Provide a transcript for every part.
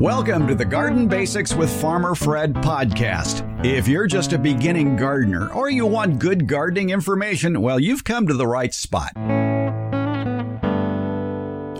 Welcome to the Garden Basics with Farmer Fred podcast. If you're just a beginning gardener or you want good gardening information, well, you've come to the right spot.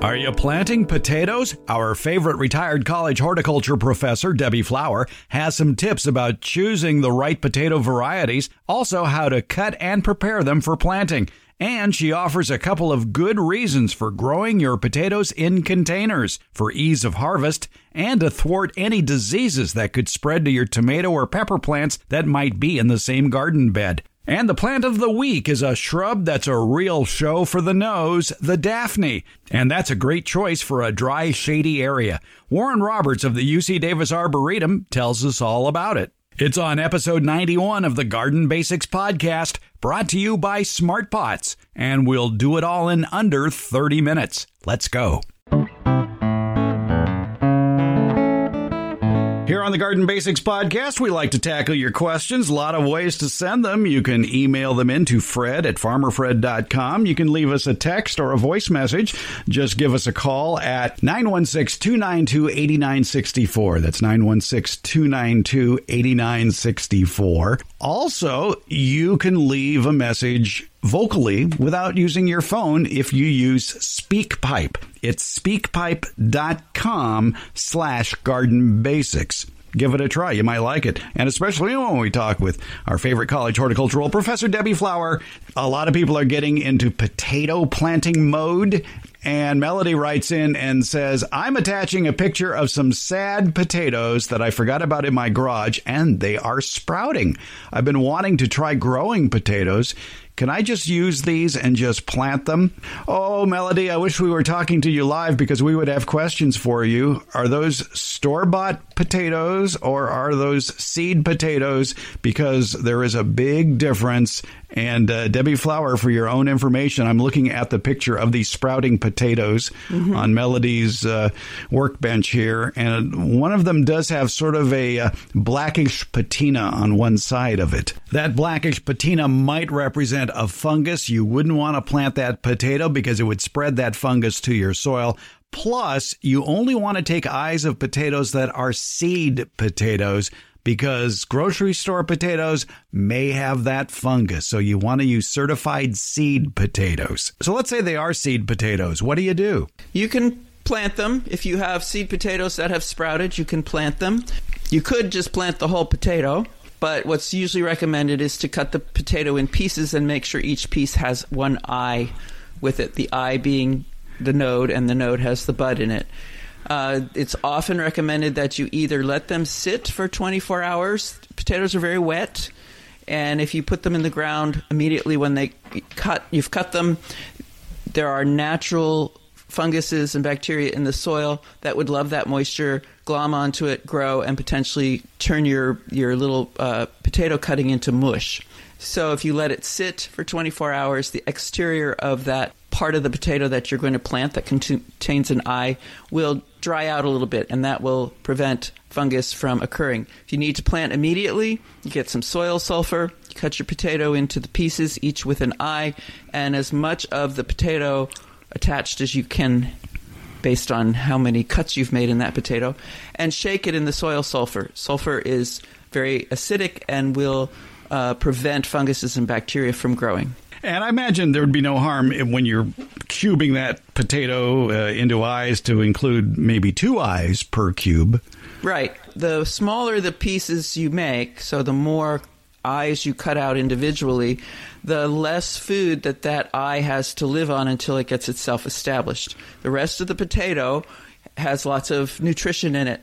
Are you planting potatoes? Our favorite retired college horticulture professor, Debbie Flower, has some tips about choosing the right potato varieties, also how to cut and prepare them for planting. And she offers a couple of good reasons for growing your potatoes in containers for ease of harvest and to thwart any diseases that could spread to your tomato or pepper plants that might be in the same garden bed. And the plant of the week is a shrub that's a real show for the nose, the Daphne. And that's a great choice for a dry, shady area. Warren Roberts of the UC Davis Arboretum tells us all about it. It's on episode 91 of the Garden Basics podcast, brought to you by Smart Pots, and we'll do it all in under 30 minutes. Let's go. On the Garden Basics podcast, we like to tackle your questions. A lot of ways to send them. You can email them in to fred at farmerfred.com. You can leave us a text or a voice message. Just give us a call at 916 292 8964. That's 916 292 8964. Also, you can leave a message vocally without using your phone if you use SpeakPipe. It's speakpipe.com slash garden basics. Give it a try. You might like it. And especially when we talk with our favorite college horticultural professor, Debbie Flower, a lot of people are getting into potato planting mode. And Melody writes in and says, I'm attaching a picture of some sad potatoes that I forgot about in my garage, and they are sprouting. I've been wanting to try growing potatoes. Can I just use these and just plant them? Oh, Melody, I wish we were talking to you live because we would have questions for you. Are those store bought potatoes or are those seed potatoes? Because there is a big difference. And uh, Debbie Flower, for your own information, I'm looking at the picture of these sprouting potatoes mm-hmm. on Melody's uh, workbench here. And one of them does have sort of a uh, blackish patina on one side of it. That blackish patina might represent a fungus. You wouldn't want to plant that potato because it would spread that fungus to your soil. Plus, you only want to take eyes of potatoes that are seed potatoes because grocery store potatoes may have that fungus. So you want to use certified seed potatoes. So let's say they are seed potatoes. What do you do? You can plant them. If you have seed potatoes that have sprouted, you can plant them. You could just plant the whole potato. But what's usually recommended is to cut the potato in pieces and make sure each piece has one eye with it, the eye being the node and the node has the bud in it. Uh, it's often recommended that you either let them sit for 24 hours. Potatoes are very wet, and if you put them in the ground immediately when they cut, you've cut them. There are natural funguses and bacteria in the soil that would love that moisture, glom onto it, grow, and potentially turn your your little uh, potato cutting into mush. So if you let it sit for 24 hours, the exterior of that part of the potato that you're going to plant that contains an eye will dry out a little bit, and that will prevent fungus from occurring. If you need to plant immediately, you get some soil sulfur, you cut your potato into the pieces, each with an eye, and as much of the potato attached as you can based on how many cuts you've made in that potato, and shake it in the soil sulfur. Sulfur is very acidic and will uh, prevent funguses and bacteria from growing. And I imagine there would be no harm when you're cubing that potato uh, into eyes to include maybe two eyes per cube. Right. The smaller the pieces you make, so the more eyes you cut out individually, the less food that that eye has to live on until it gets itself established. The rest of the potato has lots of nutrition in it.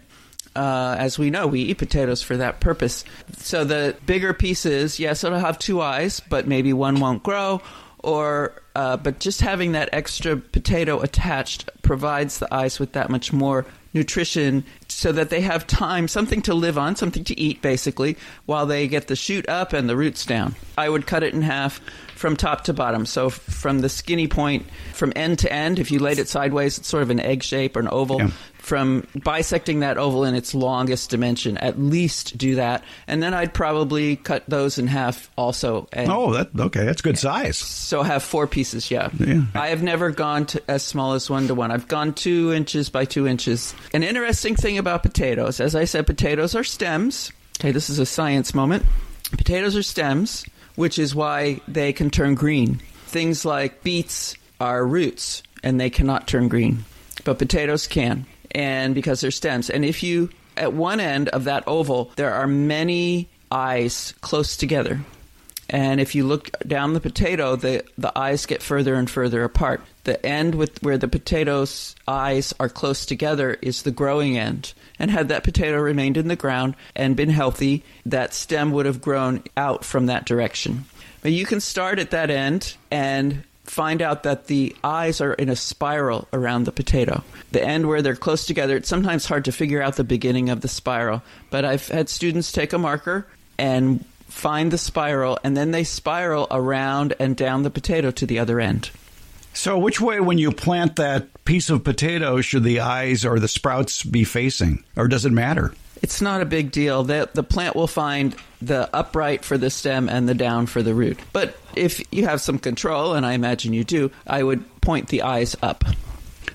Uh, as we know, we eat potatoes for that purpose. So the bigger pieces, yes, it'll have two eyes, but maybe one won't grow. Or, uh, but just having that extra potato attached provides the eyes with that much more nutrition so that they have time, something to live on, something to eat basically, while they get the shoot up and the roots down. I would cut it in half, from top to bottom. So from the skinny point, from end to end, if you laid it sideways, it's sort of an egg shape or an oval. Yeah. From bisecting that oval in its longest dimension, at least do that, and then I'd probably cut those in half also. And Oh, that okay. That's good size. so have four pieces, yeah. Yeah. I have never gone to as small as one to one. I've gone two inches by two inches. An interesting thing about potatoes, as I said, potatoes are stems. Okay, this is a science moment. Potatoes are stems, which is why they can turn green. Things like beets are roots, and they cannot turn green, but potatoes can, and because they're stems. And if you at one end of that oval, there are many eyes close together. And if you look down the potato, the, the eyes get further and further apart. The end with where the potato's eyes are close together is the growing end. And had that potato remained in the ground and been healthy, that stem would have grown out from that direction. But you can start at that end and find out that the eyes are in a spiral around the potato. The end where they're close together, it's sometimes hard to figure out the beginning of the spiral. But I've had students take a marker and find the spiral, and then they spiral around and down the potato to the other end. So, which way, when you plant that piece of potato, should the eyes or the sprouts be facing, or does it matter? It's not a big deal. The, the plant will find the upright for the stem and the down for the root. But if you have some control, and I imagine you do, I would point the eyes up.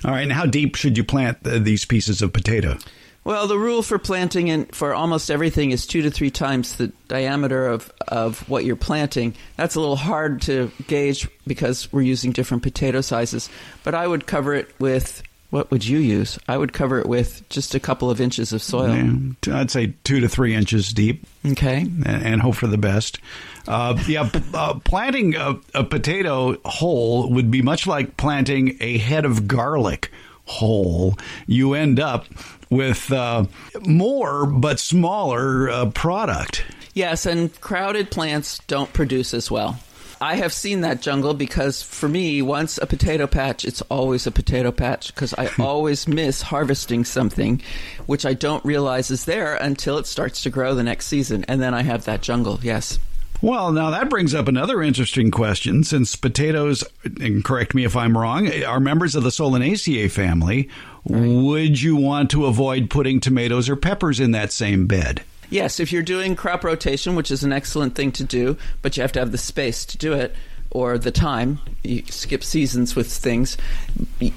All right, and how deep should you plant th- these pieces of potato? Well, the rule for planting and for almost everything is two to three times the diameter of, of what you're planting. That's a little hard to gauge because we're using different potato sizes. But I would cover it with what would you use? I would cover it with just a couple of inches of soil. Yeah, I'd say two to three inches deep, Okay. and, and hope for the best. Uh, yeah, p- uh, planting a, a potato whole would be much like planting a head of garlic whole. You end up with uh, more but smaller uh, product. Yes, and crowded plants don't produce as well. I have seen that jungle because for me, once a potato patch, it's always a potato patch because I always miss harvesting something, which I don't realize is there until it starts to grow the next season. And then I have that jungle, yes. Well, now that brings up another interesting question. Since potatoes, and correct me if I'm wrong, are members of the Solanaceae family, would you want to avoid putting tomatoes or peppers in that same bed? Yes, if you're doing crop rotation, which is an excellent thing to do, but you have to have the space to do it or the time. You skip seasons with things.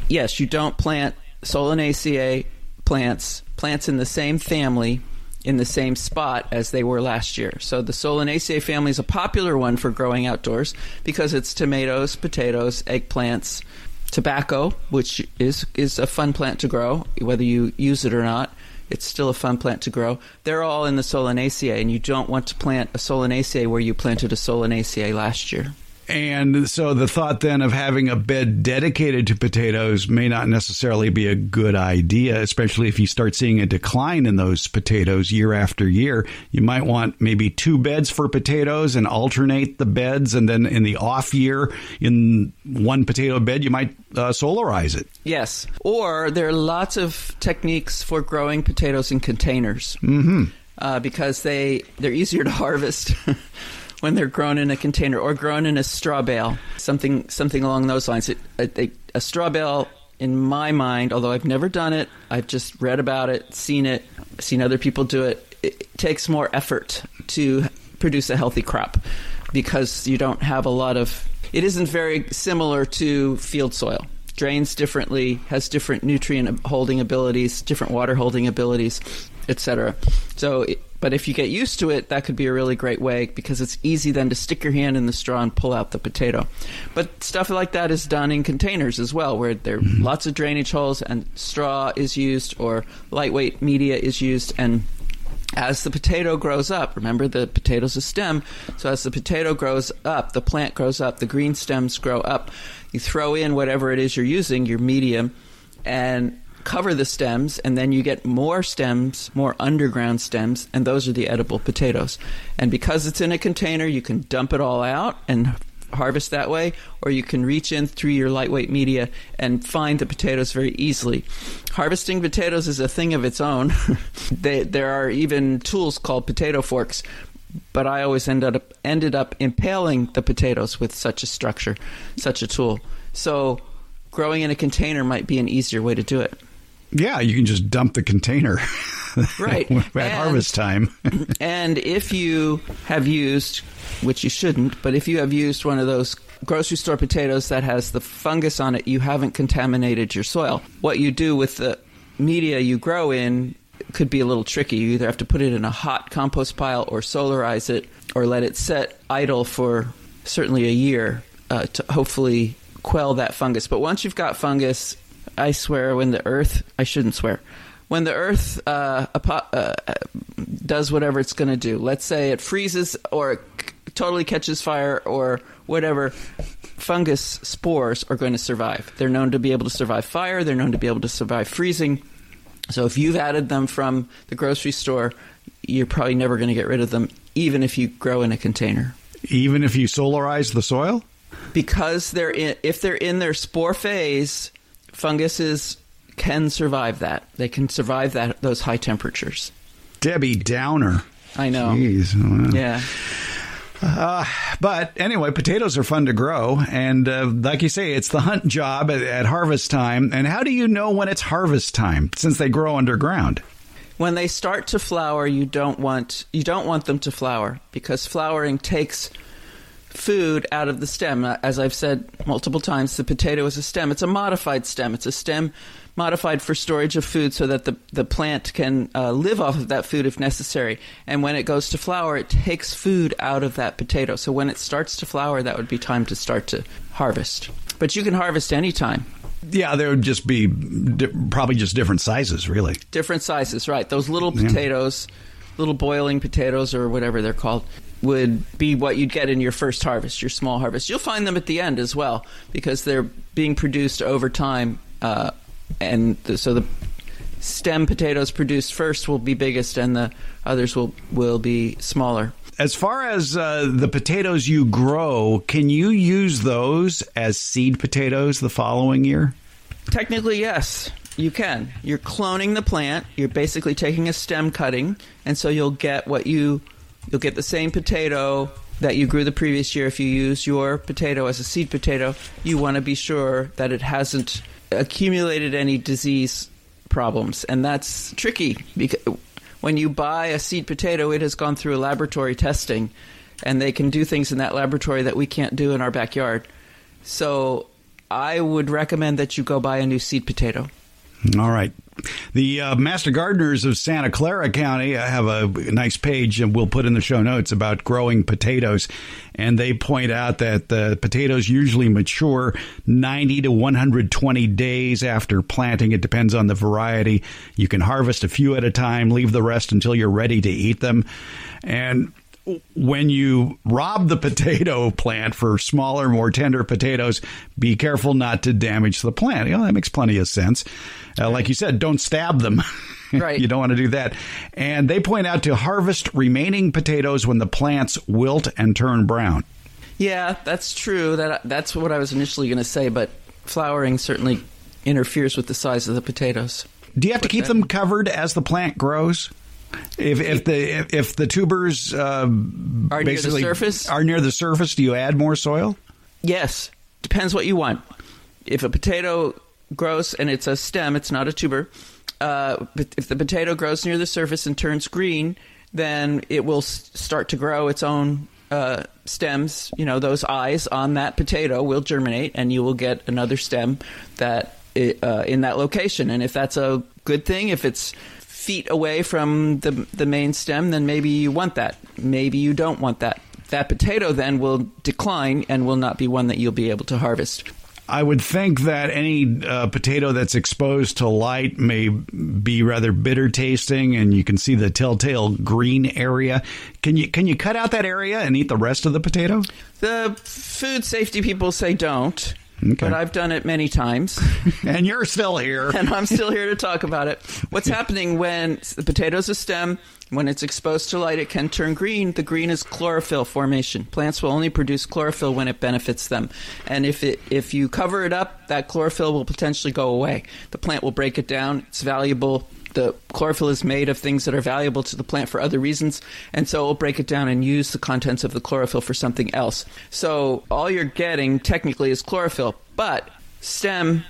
Yes, you don't plant Solanaceae plants, plants in the same family in the same spot as they were last year. So the Solanaceae family is a popular one for growing outdoors because it's tomatoes, potatoes, eggplants, tobacco, which is is a fun plant to grow, whether you use it or not. It's still a fun plant to grow. They're all in the Solanaceae, and you don't want to plant a Solanaceae where you planted a Solanaceae last year. And so the thought then of having a bed dedicated to potatoes may not necessarily be a good idea, especially if you start seeing a decline in those potatoes year after year. You might want maybe two beds for potatoes and alternate the beds. And then in the off year, in one potato bed, you might uh, solarize it. Yes. Or there are lots of techniques for growing potatoes in containers mm-hmm. uh, because they they're easier to harvest. When they're grown in a container or grown in a straw bale, something something along those lines. It, a, a straw bale, in my mind, although I've never done it, I've just read about it, seen it, seen other people do it. It, it takes more effort to produce a healthy crop because you don't have a lot of. It isn't very similar to field soil. Drains differently, has different nutrient holding abilities, different water holding abilities, etc. So, but if you get used to it, that could be a really great way because it's easy then to stick your hand in the straw and pull out the potato. But stuff like that is done in containers as well, where there are mm-hmm. lots of drainage holes and straw is used or lightweight media is used and as the potato grows up, remember the potato's a stem, so as the potato grows up, the plant grows up, the green stems grow up. You throw in whatever it is you're using, your medium, and cover the stems, and then you get more stems, more underground stems, and those are the edible potatoes. And because it's in a container, you can dump it all out and harvest that way, or you can reach in through your lightweight media and find the potatoes very easily. Harvesting potatoes is a thing of its own. they, there are even tools called potato forks. but I always ended up ended up impaling the potatoes with such a structure, such a tool. So growing in a container might be an easier way to do it. Yeah, you can just dump the container right at And- harvest time. and if you have used, which you shouldn't, but if you have used one of those grocery store potatoes that has the fungus on it, you haven't contaminated your soil. What you do with the media you grow in could be a little tricky. You either have to put it in a hot compost pile or solarize it or let it set idle for certainly a year uh, to hopefully quell that fungus. But once you've got fungus, I swear when the earth, I shouldn't swear, when the earth uh, apo- uh, does whatever it's going to do, let's say it freezes or it c- totally catches fire or whatever, fungus spores are going to survive. They're known to be able to survive fire, they're known to be able to survive freezing. So if you've added them from the grocery store, you're probably never going to get rid of them, even if you grow in a container. Even if you solarize the soil? Because they're in, if they're in their spore phase, funguses can survive that. They can survive that those high temperatures. Debbie Downer. I know. Jeez. Wow. Yeah. But anyway, potatoes are fun to grow. And uh, like you say, it's the hunt job at, at harvest time. And how do you know when it's harvest time since they grow underground? When they start to flower, you don't want you don't want them to flower because flowering takes food out of the stem. Uh, As I've said multiple times, the potato is a stem. It's a modified stem. It's a stem modified for storage of food so that the, the plant can uh, live off of that food if necessary. And when it goes to flower, it takes food out of that potato. So when it starts to flower, that would be time to start to harvest. But you can harvest anytime. Yeah, there would just be di- probably just different sizes, really. Different sizes, right? Those little potatoes, little boiling potatoes or whatever they're called, would be what you'd get in your first harvest, your small harvest. You'll find them at the end as well because they're being produced over time, uh, and the, so the stem potatoes produced first will be biggest, and the others will will be smaller. As far as uh, the potatoes you grow, can you use those as seed potatoes the following year? Technically, yes, you can. You're cloning the plant. You're basically taking a stem cutting, and so you'll get what you you'll get the same potato that you grew the previous year. If you use your potato as a seed potato, you want to be sure that it hasn't accumulated any disease problems, and that's tricky because when you buy a seed potato, it has gone through a laboratory testing, and they can do things in that laboratory that we can't do in our backyard. So I would recommend that you go buy a new seed potato. All right. The uh, Master Gardeners of Santa Clara County have a nice page, and we'll put in the show notes about growing potatoes. And they point out that the potatoes usually mature 90 to 120 days after planting. It depends on the variety. You can harvest a few at a time, leave the rest until you're ready to eat them. And when you rob the potato plant for smaller, more tender potatoes, be careful not to damage the plant. You know, that makes plenty of sense. Uh, like you said, don't stab them. Right. you don't want to do that. And they point out to harvest remaining potatoes when the plants wilt and turn brown. Yeah, that's true. That that's what I was initially going to say, but flowering certainly interferes with the size of the potatoes. Do you have to keep them covered as the plant grows? If, if the if, the tubers uh, Are near the surface? are near the surface, do you add more soil? Yes, depends what you want. If a potato grows and it's a stem, it's not a tuber. Uh, but if the potato grows near the surface and turns green, then it will start to grow its own uh, stems. You know, those eyes on that potato will germinate, and you will get another stem that uh, in that location. And if that's a good thing, if it's feet away from the the main stem, then maybe you want that. Maybe you don't want that. That potato then will decline and will not be one that you'll be able to harvest. I would think that any uh, potato that's exposed to light may be rather bitter tasting, and you can see the telltale green area. Can you can you cut out that area and eat the rest of the potato? The food safety people say don't, Okay. but I've done it many times, And you're still here. and I'm still here to talk about it. What's happening when the potato's a stem? When it's exposed to light, it can turn green. The green is chlorophyll formation. Plants will only produce chlorophyll when it benefits them, and if it if you cover it up, that chlorophyll will potentially go away. The plant will break it down. It's valuable the chlorophyll is made of things that are valuable to the plant for other reasons, and so it'll break it down and use the contents of the chlorophyll for something else. So all you're getting technically is chlorophyll, but stem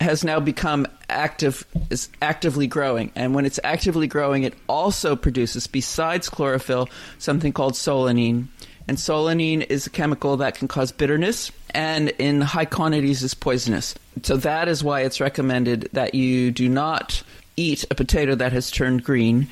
has now become active is actively growing. And when it's actively growing it also produces besides chlorophyll something called solanine. And solanine is a chemical that can cause bitterness and in high quantities is poisonous. So that is why it's recommended that you do not eat a potato that has turned green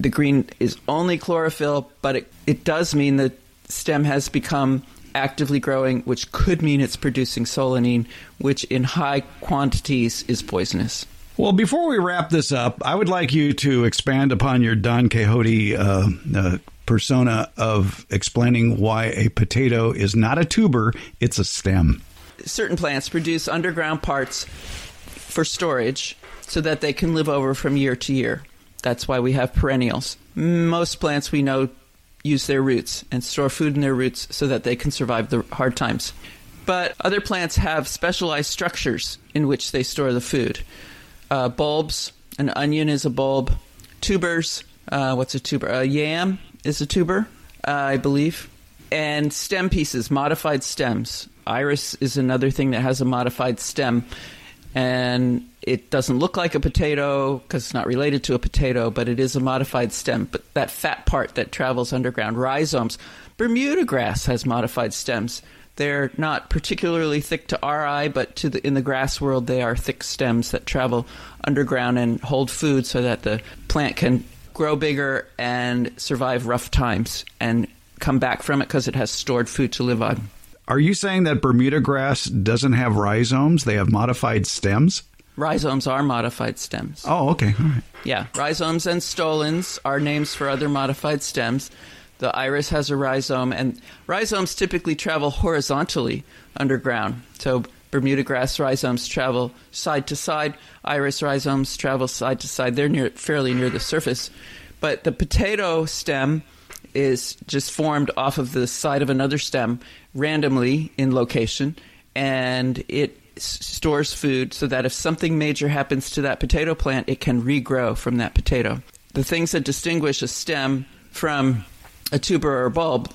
the green is only chlorophyll but it, it does mean that stem has become actively growing, which could mean it's producing solanine, which in high quantities is poisonous. Well, before we wrap this up, I would like you to expand upon your Don Quixote uh, uh, persona of explaining why a potato is not a tuber, it's a stem. Certain plants produce underground parts for storage so that they can live over from year to year. That's why we have perennials. Most plants we know use their roots and store food in their roots so that they can survive the hard times. But other plants have specialized structures in which they store the food. Uh, bulbs, an onion is a bulb. Tubers, uh, what's a tuber? A yam is a tuber, uh, I believe. And stem pieces, modified stems. Iris is another thing that has a modified stem. And it doesn't look like a potato because it's not related to a potato, but it is a modified stem. But that fat part that travels underground, rhizomes. Bermuda grass has modified stems. They're not particularly thick to our eye, but to the, in the grass world, they are thick stems that travel underground and hold food so that the plant can grow bigger and survive rough times and come back from it because it has stored food to live on. Are you saying that Bermuda grass doesn't have rhizomes? They have modified stems? Rhizomes are modified stems. Oh, okay. All right. Yeah, rhizomes and stolons are names for other modified stems. The iris has a rhizome, and rhizomes typically travel horizontally underground. So Bermuda grass rhizomes travel side to side. Iris rhizomes travel side to side. They're near, fairly near the surface. But the potato stem is just formed off of the side of another stem randomly in location, and it stores food so that if something major happens to that potato plant, it can regrow from that potato. The things that distinguish a stem from a tuber or a bulb,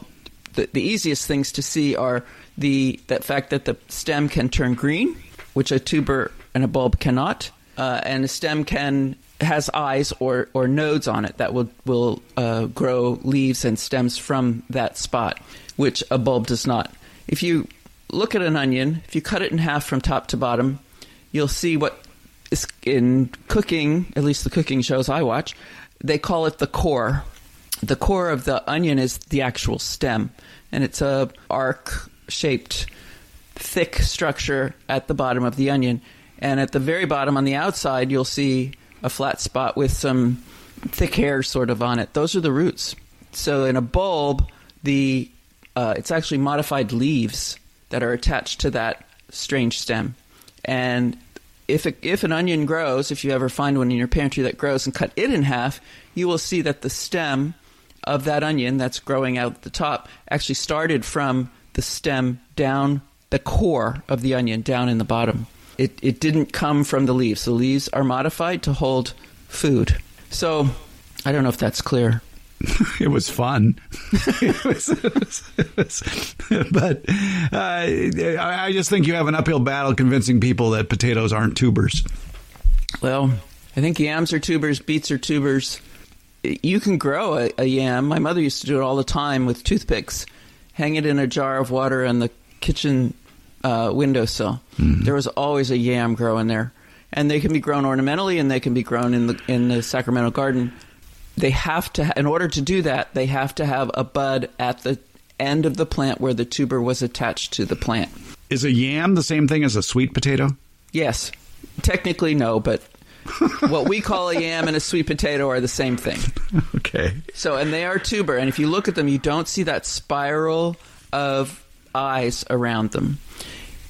the, the easiest things to see are the that fact that the stem can turn green, which a tuber and a bulb cannot, uh, and a stem can has eyes or, or nodes on it that will will uh, grow leaves and stems from that spot, which a bulb does not. If you look at an onion, if you cut it in half from top to bottom, you'll see what is in cooking, at least the cooking shows I watch, they call it the core. The core of the onion is the actual stem, and it's a arc shaped thick structure at the bottom of the onion. And at the very bottom on the outside, you'll see a flat spot with some thick hair sort of on it. Those are the roots. So in a bulb, the uh, it's actually modified leaves that are attached to that strange stem. And if it, if an onion grows, if you ever find one in your pantry that grows and cut it in half, you will see that the stem of that onion that's growing out at the top actually started from the stem down the core of the onion down in the bottom. It, it didn't come from the leaves. The leaves are modified to hold food. So I don't know if that's clear. it was fun. it was, it was, but uh, I just think you have an uphill battle convincing people that potatoes aren't tubers. Well, I think yams are tubers, beets are tubers. You can grow a, a yam. My mother used to do it all the time with toothpicks. Hang it in a jar of water on the kitchen uh, windowsill. Mm-hmm. There was always a yam growing there, and they can be grown ornamentally, and they can be grown in the in the Sacramento garden. They have to, in order to do that, they have to have a bud at the end of the plant where the tuber was attached to the plant. Is a yam the same thing as a sweet potato? Yes, technically no, but what we call a yam and a sweet potato are the same thing. Okay. So, and they are tuber, and if you look at them, you don't see that spiral of eyes around them.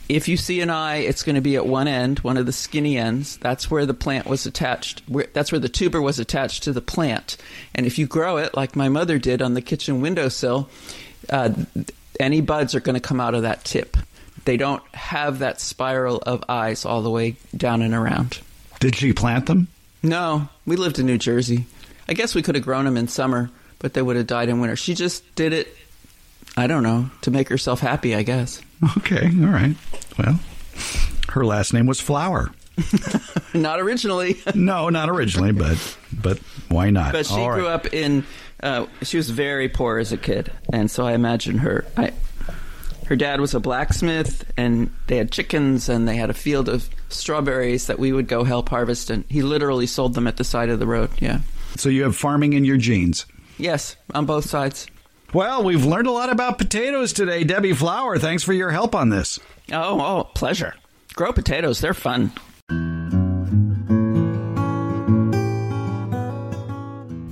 If you see an eye, it's going to be at one end, one of the skinny ends. That's where the plant was attached. Where, that's where the tuber was attached to the plant. And if you grow it, like my mother did on the kitchen windowsill, uh, any buds are going to come out of that tip. They don't have that spiral of eyes all the way down and around. Did she plant them? No, we lived in New Jersey. I guess we could have grown them in summer, but they would have died in winter. She just did it, I don't know, to make herself happy, I guess. Okay, all right. Well, her last name was Flower. not originally. no, not originally, but but why not? But she All grew right. up in. Uh, she was very poor as a kid, and so I imagine her. I, her dad was a blacksmith, and they had chickens, and they had a field of strawberries that we would go help harvest, and he literally sold them at the side of the road. Yeah. So you have farming in your genes. Yes, on both sides. Well, we've learned a lot about potatoes today, Debbie Flower. Thanks for your help on this. Oh, oh, pleasure. Grow potatoes; they're fun.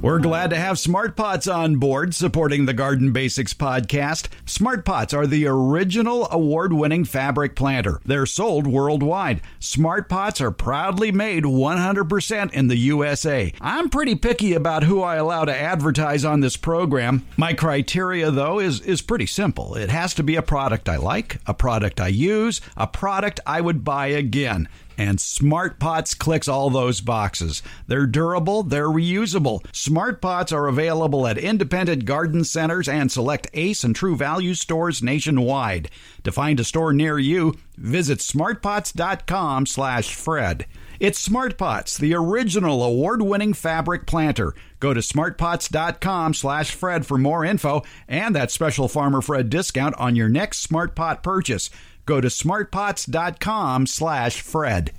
We're glad to have Smart Pots on board supporting the Garden Basics podcast. Smart Pots are the original award winning fabric planter. They're sold worldwide. Smart Pots are proudly made 100% in the USA. I'm pretty picky about who I allow to advertise on this program. My criteria, though, is, is pretty simple. It has to be a product I like, a product I use, a product I would buy again. And Smart Pots clicks all those boxes. They're durable, they're reusable. Smart Pots are available at independent garden centers and select Ace and True Value stores nationwide. To find a store near you, visit smartpots.com/fred. It's Smart Pots, the original award-winning fabric planter. Go to smartpots.com/fred for more info and that special Farmer Fred discount on your next Smart Pot purchase. Go to smartpots.com slash Fred.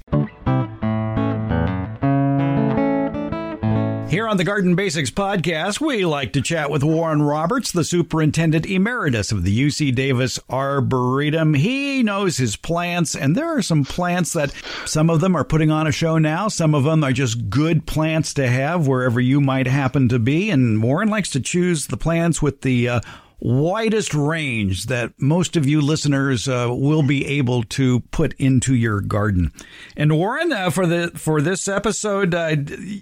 Here on the Garden Basics podcast, we like to chat with Warren Roberts, the superintendent emeritus of the UC Davis Arboretum. He knows his plants, and there are some plants that some of them are putting on a show now. Some of them are just good plants to have wherever you might happen to be. And Warren likes to choose the plants with the uh, widest range that most of you listeners uh, will be able to put into your garden. And Warren, uh, for the for this episode, uh,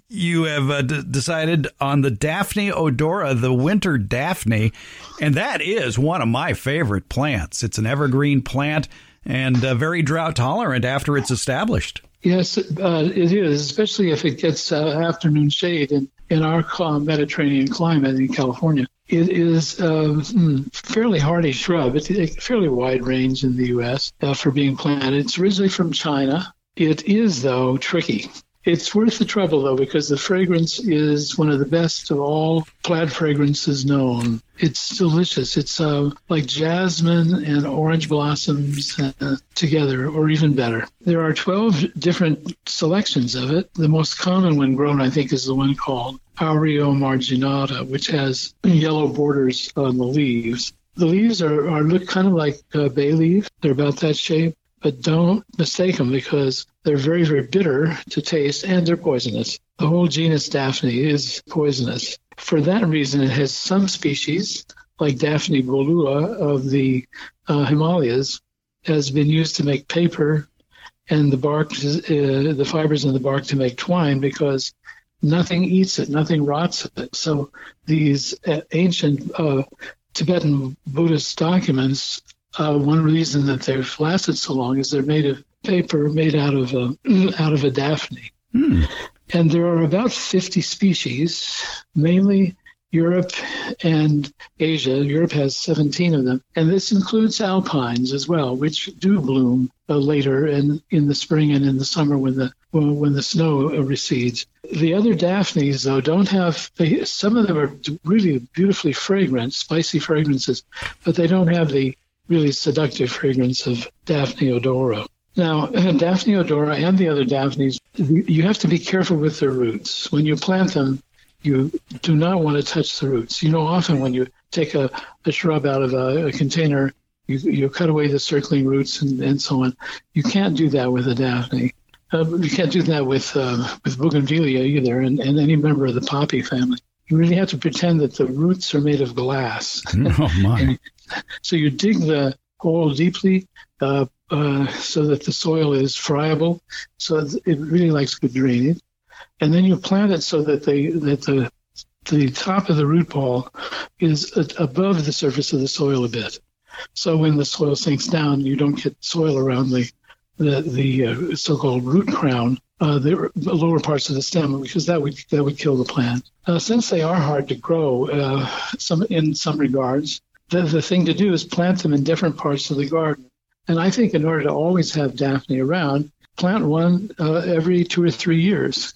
you have uh, d- decided on the Daphne odora, the winter Daphne, and that is one of my favorite plants. It's an evergreen plant and uh, very drought tolerant after it's established. Yes, uh, it is, especially if it gets afternoon shade in, in our Mediterranean climate in California. It is a hmm, fairly hardy shrub. It's a fairly wide range in the U.S. Uh, for being planted. It's originally from China. It is, though, tricky. It's worth the trouble, though, because the fragrance is one of the best of all plaid fragrances known. It's delicious. It's uh, like jasmine and orange blossoms uh, together, or even better. There are 12 different selections of it. The most common one grown, I think, is the one called Aurea marginata, which has yellow borders on the leaves. The leaves are, are look kind of like a bay leaf. They're about that shape but don't mistake them because they're very, very bitter to taste and they're poisonous. The whole genus Daphne is poisonous. For that reason, it has some species, like Daphne bholua of the uh, Himalayas, has been used to make paper and the bark, uh, the fibers in the bark to make twine because nothing eats it, nothing rots it. So these uh, ancient uh, Tibetan Buddhist documents uh, one reason that they've lasted so long is they're made of paper made out of a, out of a daphne. Hmm. And there are about 50 species, mainly Europe and Asia. Europe has 17 of them. And this includes alpines as well, which do bloom uh, later and in the spring and in the summer when the when the snow recedes. The other daphnes, though, don't have. They, some of them are really beautifully fragrant, spicy fragrances, but they don't have the really seductive fragrance of Daphne odora. Now, Daphne odora and the other Daphnes, you have to be careful with their roots. When you plant them, you do not want to touch the roots. You know, often when you take a, a shrub out of a, a container, you, you cut away the circling roots and, and so on. You can't do that with a Daphne. Uh, you can't do that with uh, with bougainvillea either, and, and any member of the poppy family. You really have to pretend that the roots are made of glass. Oh my! So you dig the hole deeply uh, uh, so that the soil is friable, so it really likes good drainage, and then you plant it so that they that the the top of the root ball is above the surface of the soil a bit. So when the soil sinks down, you don't get soil around the the the uh, so-called root crown, uh, the lower parts of the stem, because that would that would kill the plant. Uh, since they are hard to grow, uh, some in some regards, the the thing to do is plant them in different parts of the garden. And I think in order to always have Daphne around, plant one uh, every two or three years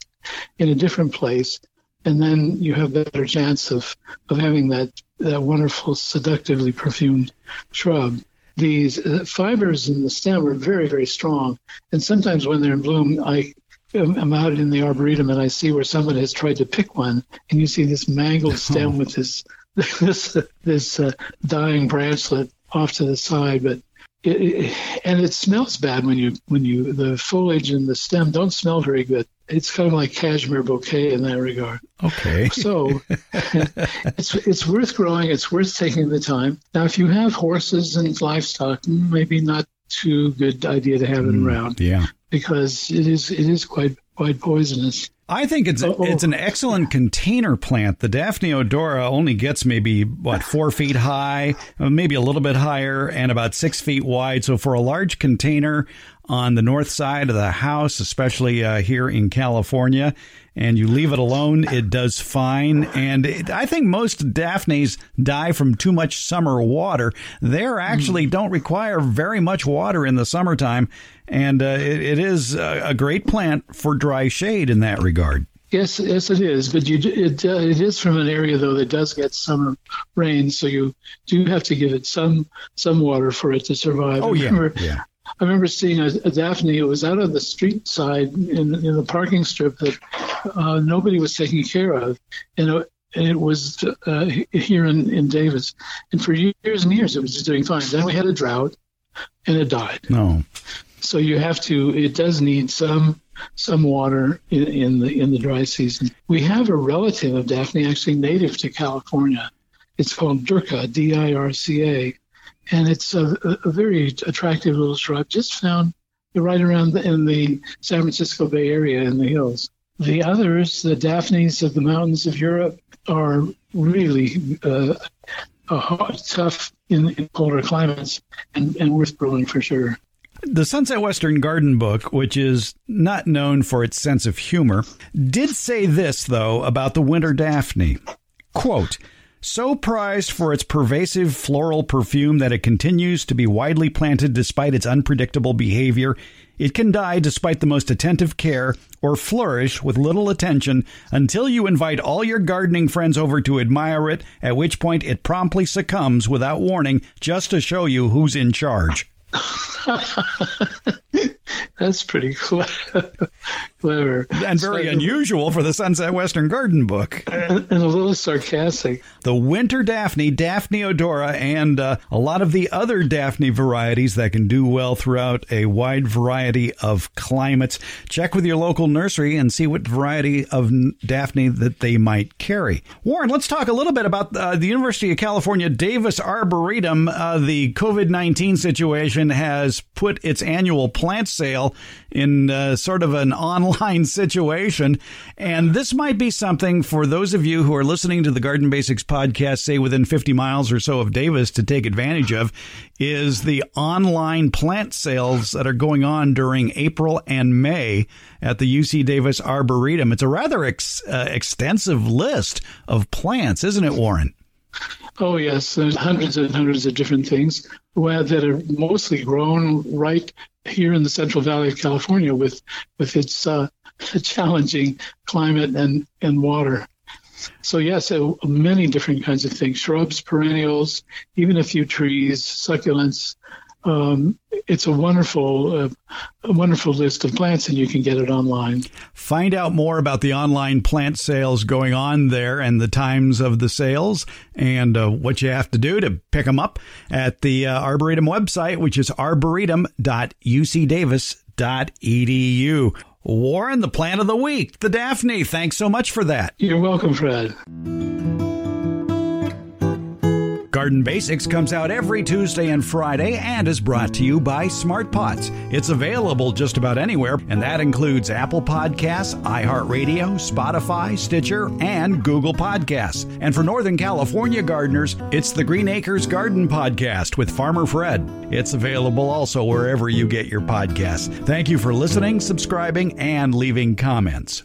in a different place, and then you have a better chance of of having that that wonderful, seductively perfumed shrub these uh, fibers in the stem are very, very strong. And sometimes when they're in bloom, I am out in the arboretum and I see where someone has tried to pick one, and you see this mangled stem with this this this uh, dying branchlet off to the side. But it, it, and it smells bad when you when you the foliage and the stem don't smell very good. It's kind of like cashmere bouquet in that regard. Okay. so it's it's worth growing. It's worth taking the time. Now, if you have horses and livestock, maybe not too good idea to have it mm, around. Yeah. Because it is it is quite quite poisonous. I think it's a, it's an excellent container plant. The Daphne odora only gets maybe what four feet high, maybe a little bit higher, and about six feet wide. So for a large container on the north side of the house, especially uh, here in California, and you leave it alone, it does fine. And it, I think most Daphnes die from too much summer water. They actually mm. don't require very much water in the summertime, and uh, it, it is a great plant for dry shade in that regard. Yes, yes, it is. But you, it, uh, it is from an area though that does get summer rain, so you do have to give it some some water for it to survive. Oh yeah, yeah. I remember seeing a, a, Daphne. It was out on the street side in, in the parking strip that uh, nobody was taking care of, and it, and it was uh, here in, in Davis. And for years and years, it was just doing fine. Then we had a drought, and it died. No. So you have to. It does need some some water in, in the in the dry season. We have a relative of Daphne, actually native to California. It's called Dirca, D-I-R-C-A, and it's a, a very attractive little shrub just found right around the, in the San Francisco Bay Area in the hills. The others, the Daphnes of the mountains of Europe, are really uh, hard, tough in, in, colder climates and, and worth growing for sure. The Sunset Western Garden book, which is not known for its sense of humor, did say this, though, about the winter Daphne. Quote, so prized for its pervasive floral perfume that it continues to be widely planted despite its unpredictable behavior, it can die despite the most attentive care or flourish with little attention until you invite all your gardening friends over to admire it, at which point it promptly succumbs without warning just to show you who's in charge. That's pretty clever. And very so, unusual for the Sunset Western Garden book. And, and, a little sarcastic. The winter Daphne, Daphne odora, and uh, a lot of the other Daphne varieties that can do well throughout a wide variety of climates. Check with your local nursery and see what variety of Daphne that they might carry. Warren, let's talk a little bit about uh, the University of California Davis Arboretum. Uh, the COVID 19 situation has put its annual plant sale in uh, sort of an online situation. And this might be something for those of you who are listening to the Garden Basics podcast, say within 50 miles or so of Davis, to take advantage of is the online plant sales that are going on during April and May at the UC Davis Arboretum. It's a rather ex- uh, extensive list of plants, isn't it, Warren? Oh, yes. There's hundreds and hundreds of different things that are mostly grown right here in the Central Valley of California with, with its uh, challenging climate and, and water. So, yes, uh, many different kinds of things shrubs, perennials, even a few trees, succulents, um, it's a wonderful, uh, a wonderful list of plants, and you can get it online. Find out more about the online plant sales going on there and the times of the sales and uh, what you have to do to pick them up at the uh, Arboretum website, which is arboretum.ucdavis.edu. Warren, the plant of the week, the Daphne. Thanks so much for that. You're welcome, Fred. Garden Basics comes out every Tuesday and Friday and is brought to you by Smart Pots. It's available just about anywhere, and that includes Apple Podcasts, iHeartRadio, Spotify, Stitcher, and Google Podcasts. And for Northern California gardeners, it's the Green Acres Garden Podcast with Farmer Fred. It's available also wherever you get your podcasts. Thank you for listening, subscribing, and leaving comments.